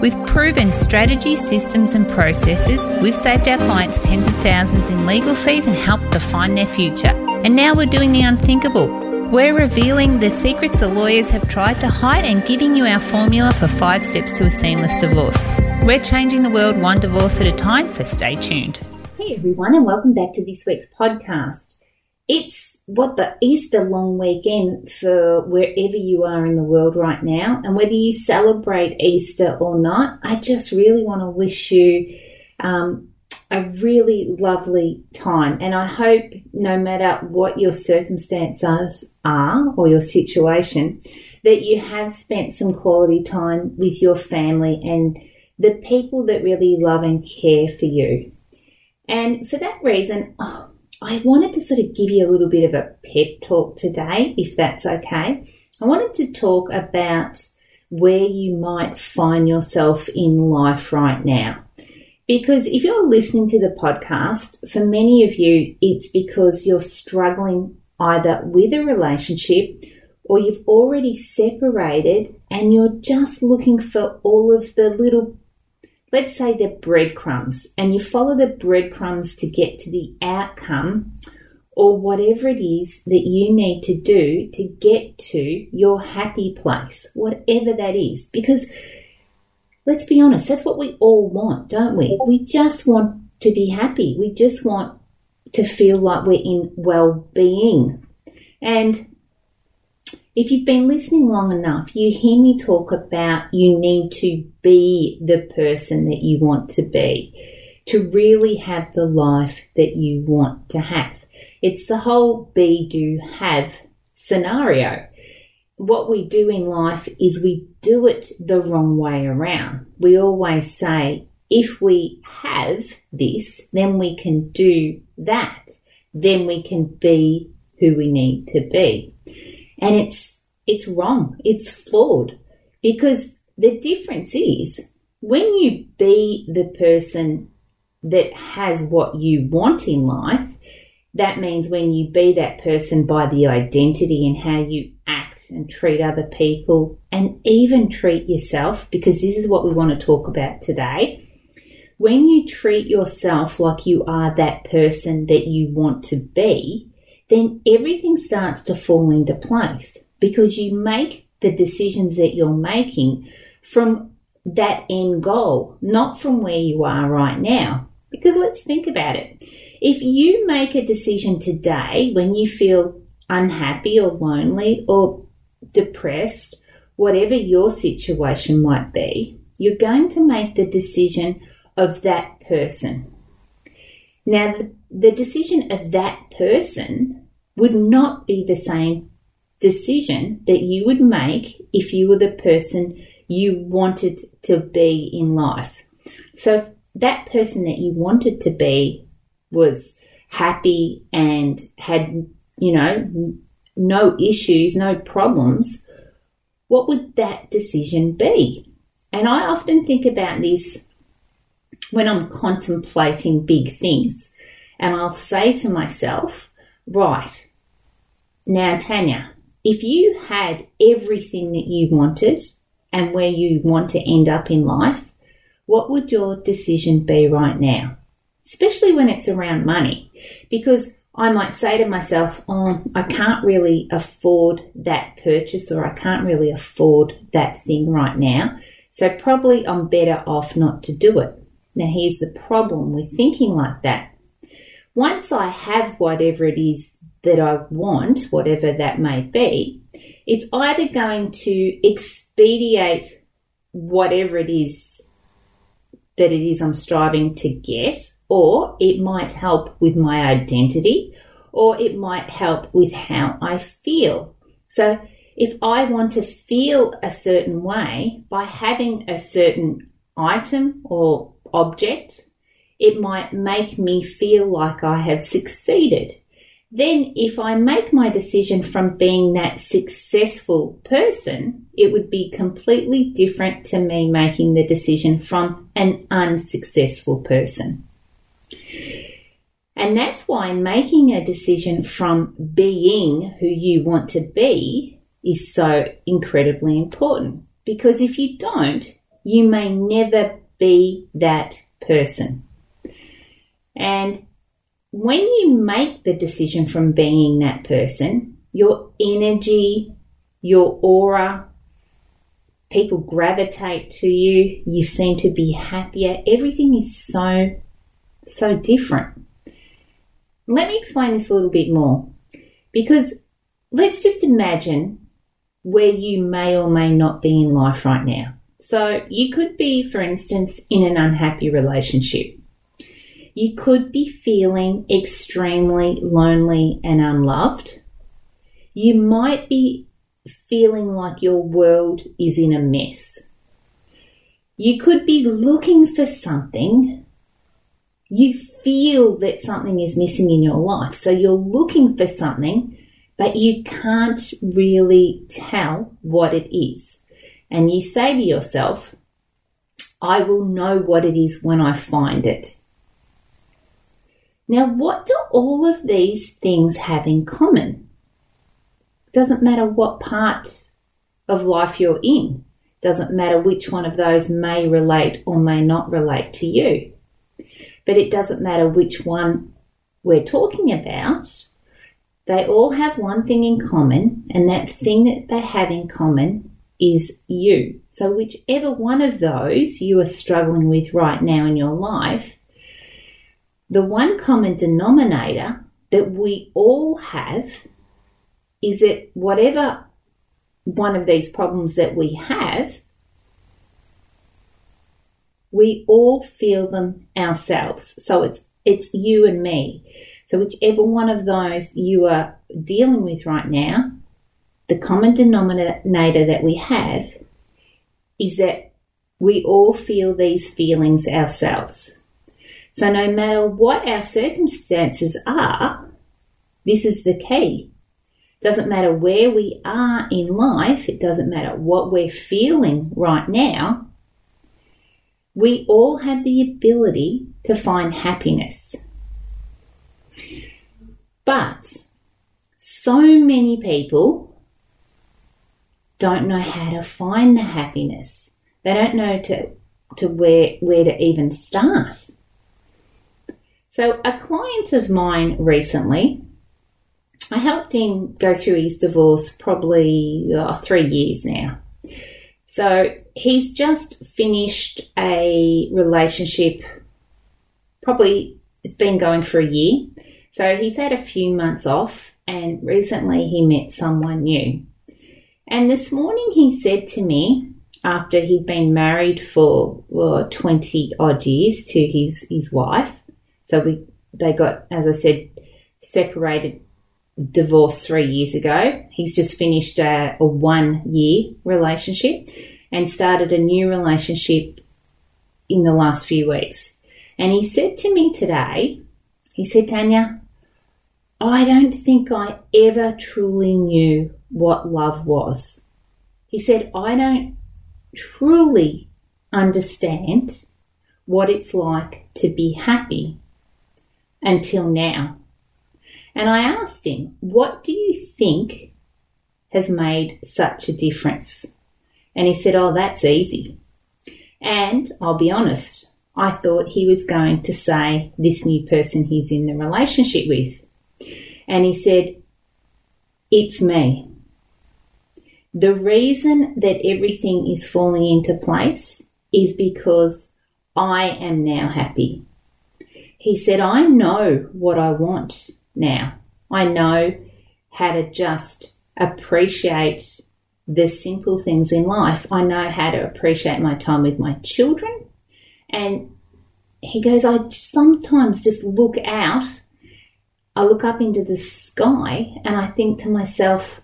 With proven strategies, systems, and processes, we've saved our clients tens of thousands in legal fees and helped define their future. And now we're doing the unthinkable. We're revealing the secrets the lawyers have tried to hide and giving you our formula for five steps to a seamless divorce. We're changing the world one divorce at a time, so stay tuned. Hey everyone, and welcome back to this week's podcast. It's what the Easter long weekend for wherever you are in the world right now, and whether you celebrate Easter or not, I just really want to wish you um, a really lovely time. And I hope no matter what your circumstances are or your situation, that you have spent some quality time with your family and the people that really love and care for you. And for that reason, oh, I wanted to sort of give you a little bit of a pep talk today, if that's okay. I wanted to talk about where you might find yourself in life right now. Because if you're listening to the podcast, for many of you, it's because you're struggling either with a relationship or you've already separated and you're just looking for all of the little let's say the breadcrumbs, and you follow the breadcrumbs to get to the outcome or whatever it is that you need to do to get to your happy place, whatever that is. Because let's be honest, that's what we all want, don't we? We just want to be happy. We just want to feel like we're in well being. And if you've been listening long enough, you hear me talk about you need to be the person that you want to be to really have the life that you want to have. It's the whole be, do, have scenario. What we do in life is we do it the wrong way around. We always say, if we have this, then we can do that. Then we can be who we need to be. And it's, it's wrong. It's flawed because the difference is when you be the person that has what you want in life, that means when you be that person by the identity and how you act and treat other people and even treat yourself, because this is what we want to talk about today. When you treat yourself like you are that person that you want to be, then everything starts to fall into place because you make the decisions that you're making from that end goal, not from where you are right now. Because let's think about it. If you make a decision today when you feel unhappy or lonely or depressed, whatever your situation might be, you're going to make the decision of that person. Now, the decision of that person would not be the same decision that you would make if you were the person you wanted to be in life. So if that person that you wanted to be was happy and had, you know, no issues, no problems, what would that decision be? And I often think about this when I'm contemplating big things. And I'll say to myself, right, now, Tanya, if you had everything that you wanted and where you want to end up in life, what would your decision be right now? Especially when it's around money, because I might say to myself, oh, I can't really afford that purchase or I can't really afford that thing right now. So probably I'm better off not to do it. Now here's the problem with thinking like that. Once I have whatever it is that I want, whatever that may be, it's either going to expedite whatever it is that it is I'm striving to get, or it might help with my identity, or it might help with how I feel. So if I want to feel a certain way by having a certain item or object, It might make me feel like I have succeeded. Then, if I make my decision from being that successful person, it would be completely different to me making the decision from an unsuccessful person. And that's why making a decision from being who you want to be is so incredibly important. Because if you don't, you may never be that person. And when you make the decision from being that person, your energy, your aura, people gravitate to you, you seem to be happier. Everything is so, so different. Let me explain this a little bit more because let's just imagine where you may or may not be in life right now. So you could be, for instance, in an unhappy relationship. You could be feeling extremely lonely and unloved. You might be feeling like your world is in a mess. You could be looking for something. You feel that something is missing in your life. So you're looking for something but you can't really tell what it is. And you say to yourself, I will know what it is when I find it. Now, what do all of these things have in common? Doesn't matter what part of life you're in. Doesn't matter which one of those may relate or may not relate to you. But it doesn't matter which one we're talking about they all have one thing in common, and that thing that they have in common is you. So, whichever one of those you are struggling with right now in your life, the one common denominator that we all have is that whatever one of these problems that we have, we all feel them ourselves. So it's it's you and me. So, whichever one of those you are dealing with right now, the common denominator that we have is that we all feel these feelings ourselves. So, no matter what our circumstances are, this is the key. Doesn't matter where we are in life, it doesn't matter what we're feeling right now, we all have the ability to find happiness. But so many people don't know how to find the happiness. They don't know to, to where, where to even start. So a client of mine recently, I helped him go through his divorce probably oh, three years now. So he's just finished a relationship, probably it's been going for a year. So he's had a few months off and recently he met someone new. And this morning he said to me, after he'd been married for well, 20 odd years to his, his wife, so we they got, as I said, separated, divorced three years ago. He's just finished a, a one year relationship and started a new relationship in the last few weeks. And he said to me today, he said, Tanya, I don't think I ever truly knew what love was. He said, I don't truly understand what it's like to be happy until now. And I asked him, What do you think has made such a difference? And he said, Oh, that's easy. And I'll be honest, I thought he was going to say this new person he's in the relationship with. And he said, It's me. The reason that everything is falling into place is because I am now happy. He said, I know what I want now. I know how to just appreciate the simple things in life. I know how to appreciate my time with my children. And he goes, I sometimes just look out I look up into the sky and I think to myself,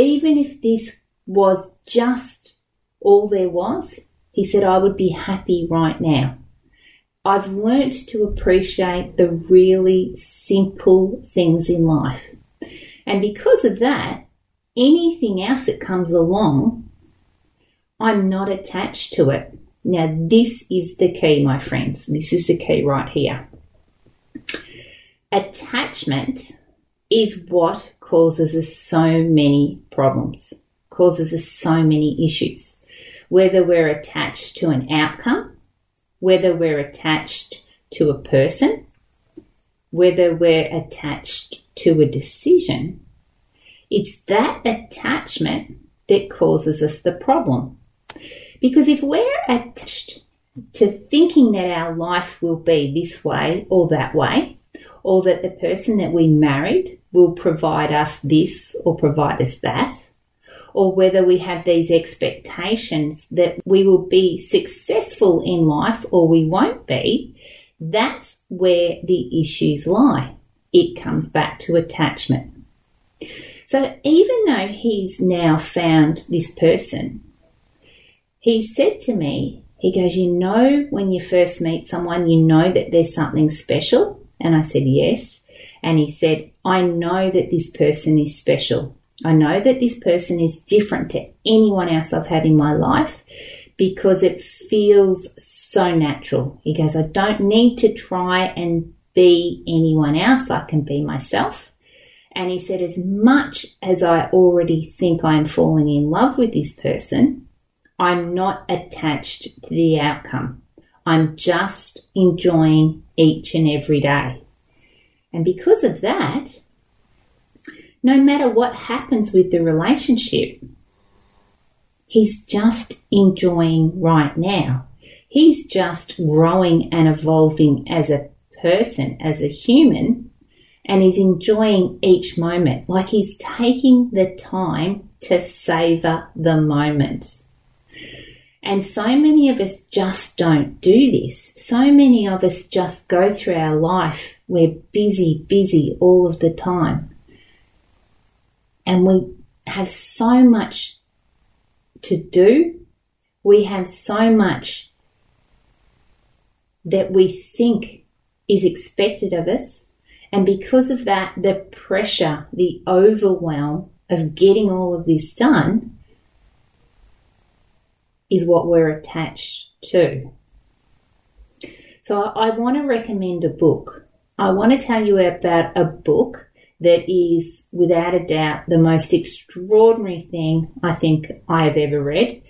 even if this was just all there was, he said, I would be happy right now. I've learnt to appreciate the really simple things in life. And because of that, anything else that comes along, I'm not attached to it. Now, this is the key, my friends. This is the key right here. Attachment is what causes us so many problems, causes us so many issues. Whether we're attached to an outcome, whether we're attached to a person, whether we're attached to a decision, it's that attachment that causes us the problem. Because if we're attached to thinking that our life will be this way or that way, or that the person that we married will provide us this or provide us that, or whether we have these expectations that we will be successful in life or we won't be, that's where the issues lie. It comes back to attachment. So even though he's now found this person, he said to me, he goes, You know, when you first meet someone, you know that there's something special? And I said, Yes. And he said, I know that this person is special. I know that this person is different to anyone else I've had in my life because it feels so natural. He goes, I don't need to try and be anyone else. I can be myself. And he said, as much as I already think I'm falling in love with this person, I'm not attached to the outcome. I'm just enjoying each and every day. And because of that, no matter what happens with the relationship, he's just enjoying right now. He's just growing and evolving as a person, as a human, and he's enjoying each moment. Like he's taking the time to savor the moment. And so many of us just don't do this. So many of us just go through our life. We're busy, busy all of the time. And we have so much to do. We have so much that we think is expected of us. And because of that, the pressure, the overwhelm of getting all of this done is what we're attached to. So I, want to recommend a book. I want to tell you about a book that is without a doubt the most extraordinary thing I think I have ever read.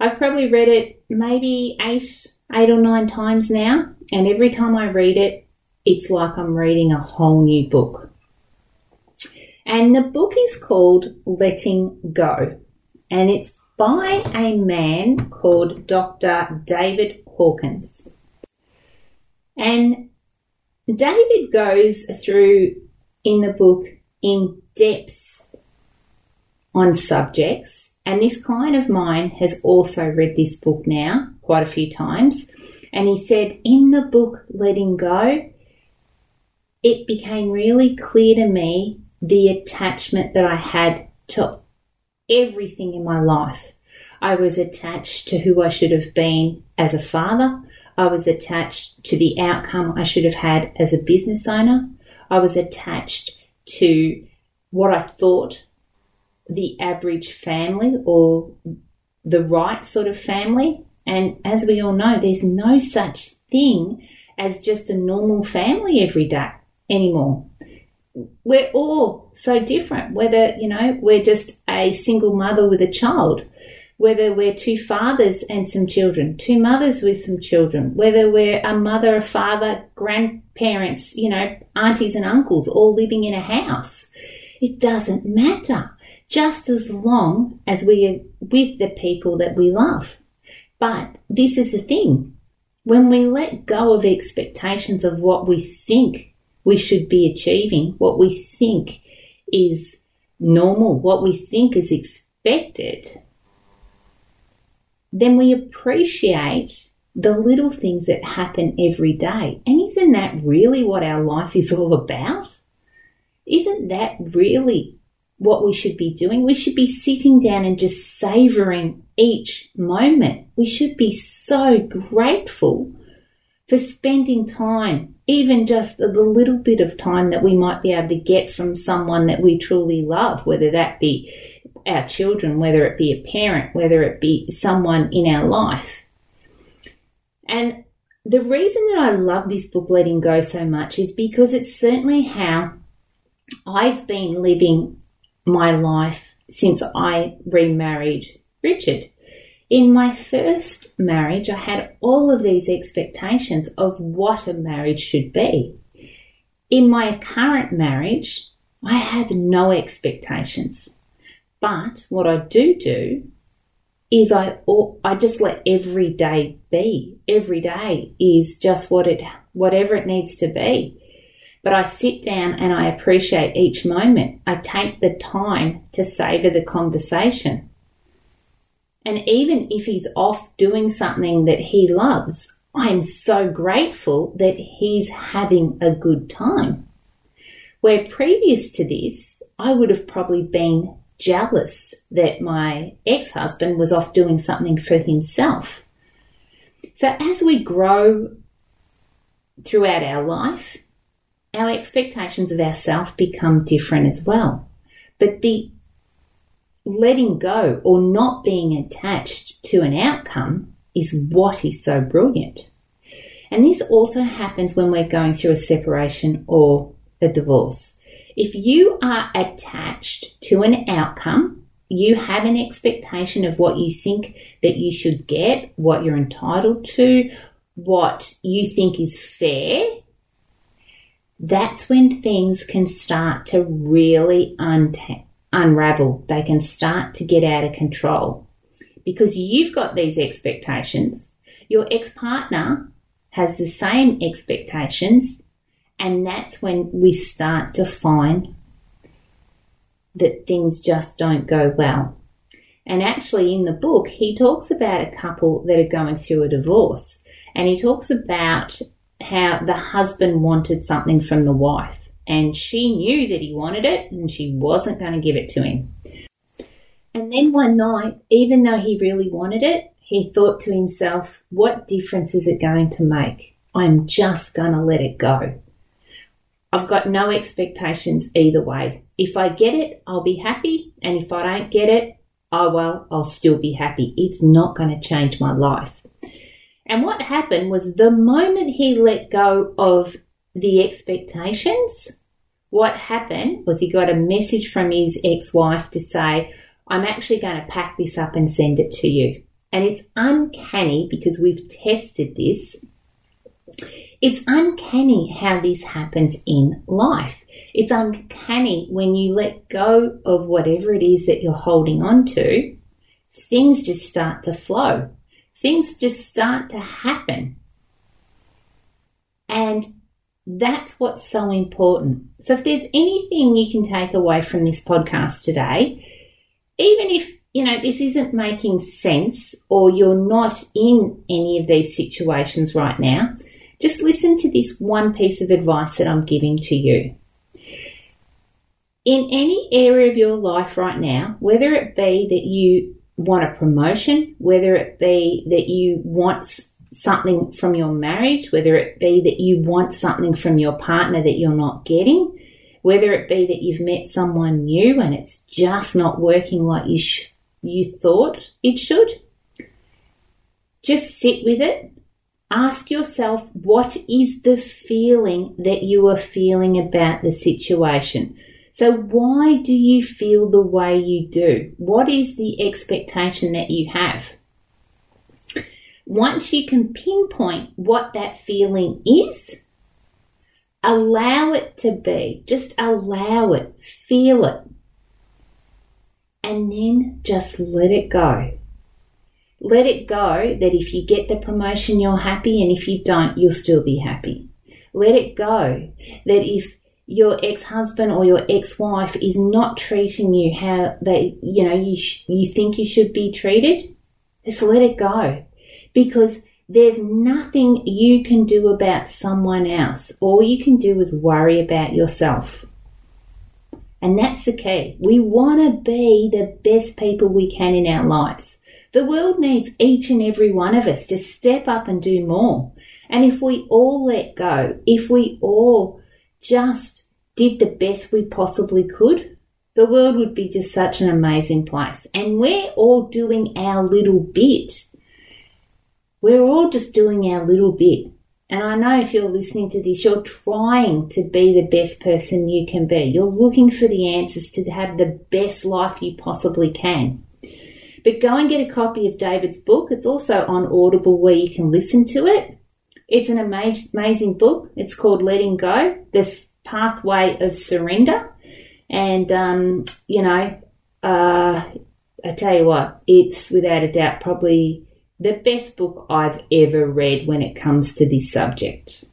I've probably read it maybe eight, eight or nine times now, and every time I read it, it's like I'm reading a whole new book. And the book is called Letting Go, and it's by a man called Dr. David Hawkins. And David goes through in the book in depth on subjects. And this client of mine has also read this book now quite a few times. And he said, in the book Letting Go, it became really clear to me the attachment that I had to everything in my life. I was attached to who I should have been as a father. I was attached to the outcome I should have had as a business owner. I was attached to what I thought the average family or the right sort of family. And as we all know, there's no such thing as just a normal family every day anymore. We're all so different, whether, you know, we're just a single mother with a child, whether we're two fathers and some children, two mothers with some children, whether we're a mother, a father, grandparents, you know, aunties and uncles all living in a house. It doesn't matter, just as long as we are with the people that we love. But this is the thing. When we let go of expectations of what we think we should be achieving, what we think is normal, what we think is expected, then we appreciate the little things that happen every day. And isn't that really what our life is all about? Isn't that really what we should be doing? We should be sitting down and just savoring each moment. We should be so grateful for spending time, even just the little bit of time that we might be able to get from someone that we truly love, whether that be our children, whether it be a parent, whether it be someone in our life. And the reason that I love this book, Letting Go, so much is because it's certainly how I've been living my life since I remarried Richard. In my first marriage, I had all of these expectations of what a marriage should be. In my current marriage, I have no expectations. But what I do do is I I just let every day be. Every day is just what it whatever it needs to be. But I sit down and I appreciate each moment. I take the time to savor the conversation. And even if he's off doing something that he loves, I'm so grateful that he's having a good time. Where previous to this, I would have probably been jealous that my ex husband was off doing something for himself. So as we grow throughout our life, our expectations of ourselves become different as well. But the letting go or not being attached to an outcome is what is so brilliant. And this also happens when we're going through a separation or a divorce. If you are attached to an outcome, you have an expectation of what you think that you should get, what you're entitled to, what you think is fair, that's when things can start to really unta- unravel. They can start to get out of control because you've got these expectations. Your ex partner has the same expectations, and that's when we start to find that things just don't go well. And actually, in the book, he talks about a couple that are going through a divorce, and he talks about how the husband wanted something from the wife and she knew that he wanted it and she wasn't going to give it to him. And then one night, even though he really wanted it, he thought to himself, what difference is it going to make? I'm just going to let it go. I've got no expectations either way. If I get it, I'll be happy. And if I don't get it, oh well, I'll still be happy. It's not going to change my life. And what happened was the moment he let go of the expectations, what happened was he got a message from his ex wife to say, I'm actually going to pack this up and send it to you. And it's uncanny because we've tested this. It's uncanny how this happens in life. It's uncanny when you let go of whatever it is that you're holding on to, things just start to flow. Things just start to happen. And that's what's so important. So if there's anything you can take away from this podcast today, even if you know this isn't making sense or you're not in any of these situations right now, just listen to this one piece of advice that I'm giving to you. In any area of your life right now, whether it be that you want a promotion, whether it be that you want something from your marriage, whether it be that you want something from your partner that you're not getting, whether it be that you've met someone new and it's just not working like you sh- you thought it should. Just sit with it. Ask yourself what is the feeling that you are feeling about the situation. So why do you feel the way you do? What is the expectation that you have? Once you can pinpoint what that feeling is, allow it to be. Just allow it. Feel it. And then just let it go. Let it go that if you get the promotion, you're happy, and if you don't, you'll still be happy. Let it go that if your ex-husband or your ex-wife is not treating you how they, you know, you, sh- you think you should be treated, just let it go because there's nothing you can do about someone else. All you can do is worry about yourself. And that's the key. We want to be the best people we can in our lives. The world needs each and every one of us to step up and do more. And if we all let go, if we all just did the best we possibly could, the world would be just such an amazing place. And we're all doing our little bit. We're all just doing our little bit. And I know if you're listening to this, you're trying to be the best person you can be. You're looking for the answers to have the best life you possibly can. But go and get a copy of David's book. It's also on Audible where you can listen to it. It's an amazing book. It's called Letting Go, The Pathway of Surrender. And, um, you know, uh, I tell you what, it's without a doubt probably the best book I've ever read when it comes to this subject.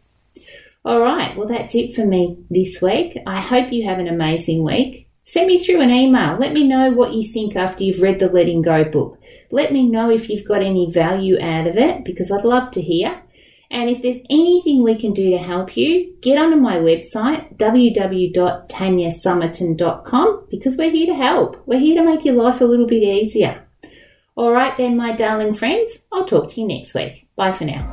All right, well, that's it for me this week. I hope you have an amazing week. Send me through an email. Let me know what you think after you've read the Letting Go book. Let me know if you've got any value out of it because I'd love to hear. And if there's anything we can do to help you, get onto my website, www.tanyasomerton.com, because we're here to help. We're here to make your life a little bit easier. All right, then, my darling friends, I'll talk to you next week. Bye for now.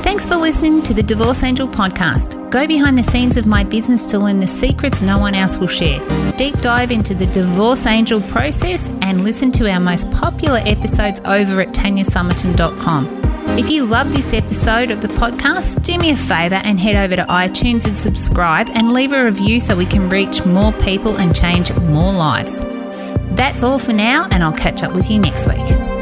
Thanks for listening to the Divorce Angel podcast. Go behind the scenes of my business to learn the secrets no one else will share. Deep dive into the Divorce Angel process and listen to our most popular episodes over at tanyasomerton.com. If you love this episode of the podcast, do me a favour and head over to iTunes and subscribe and leave a review so we can reach more people and change more lives. That's all for now, and I'll catch up with you next week.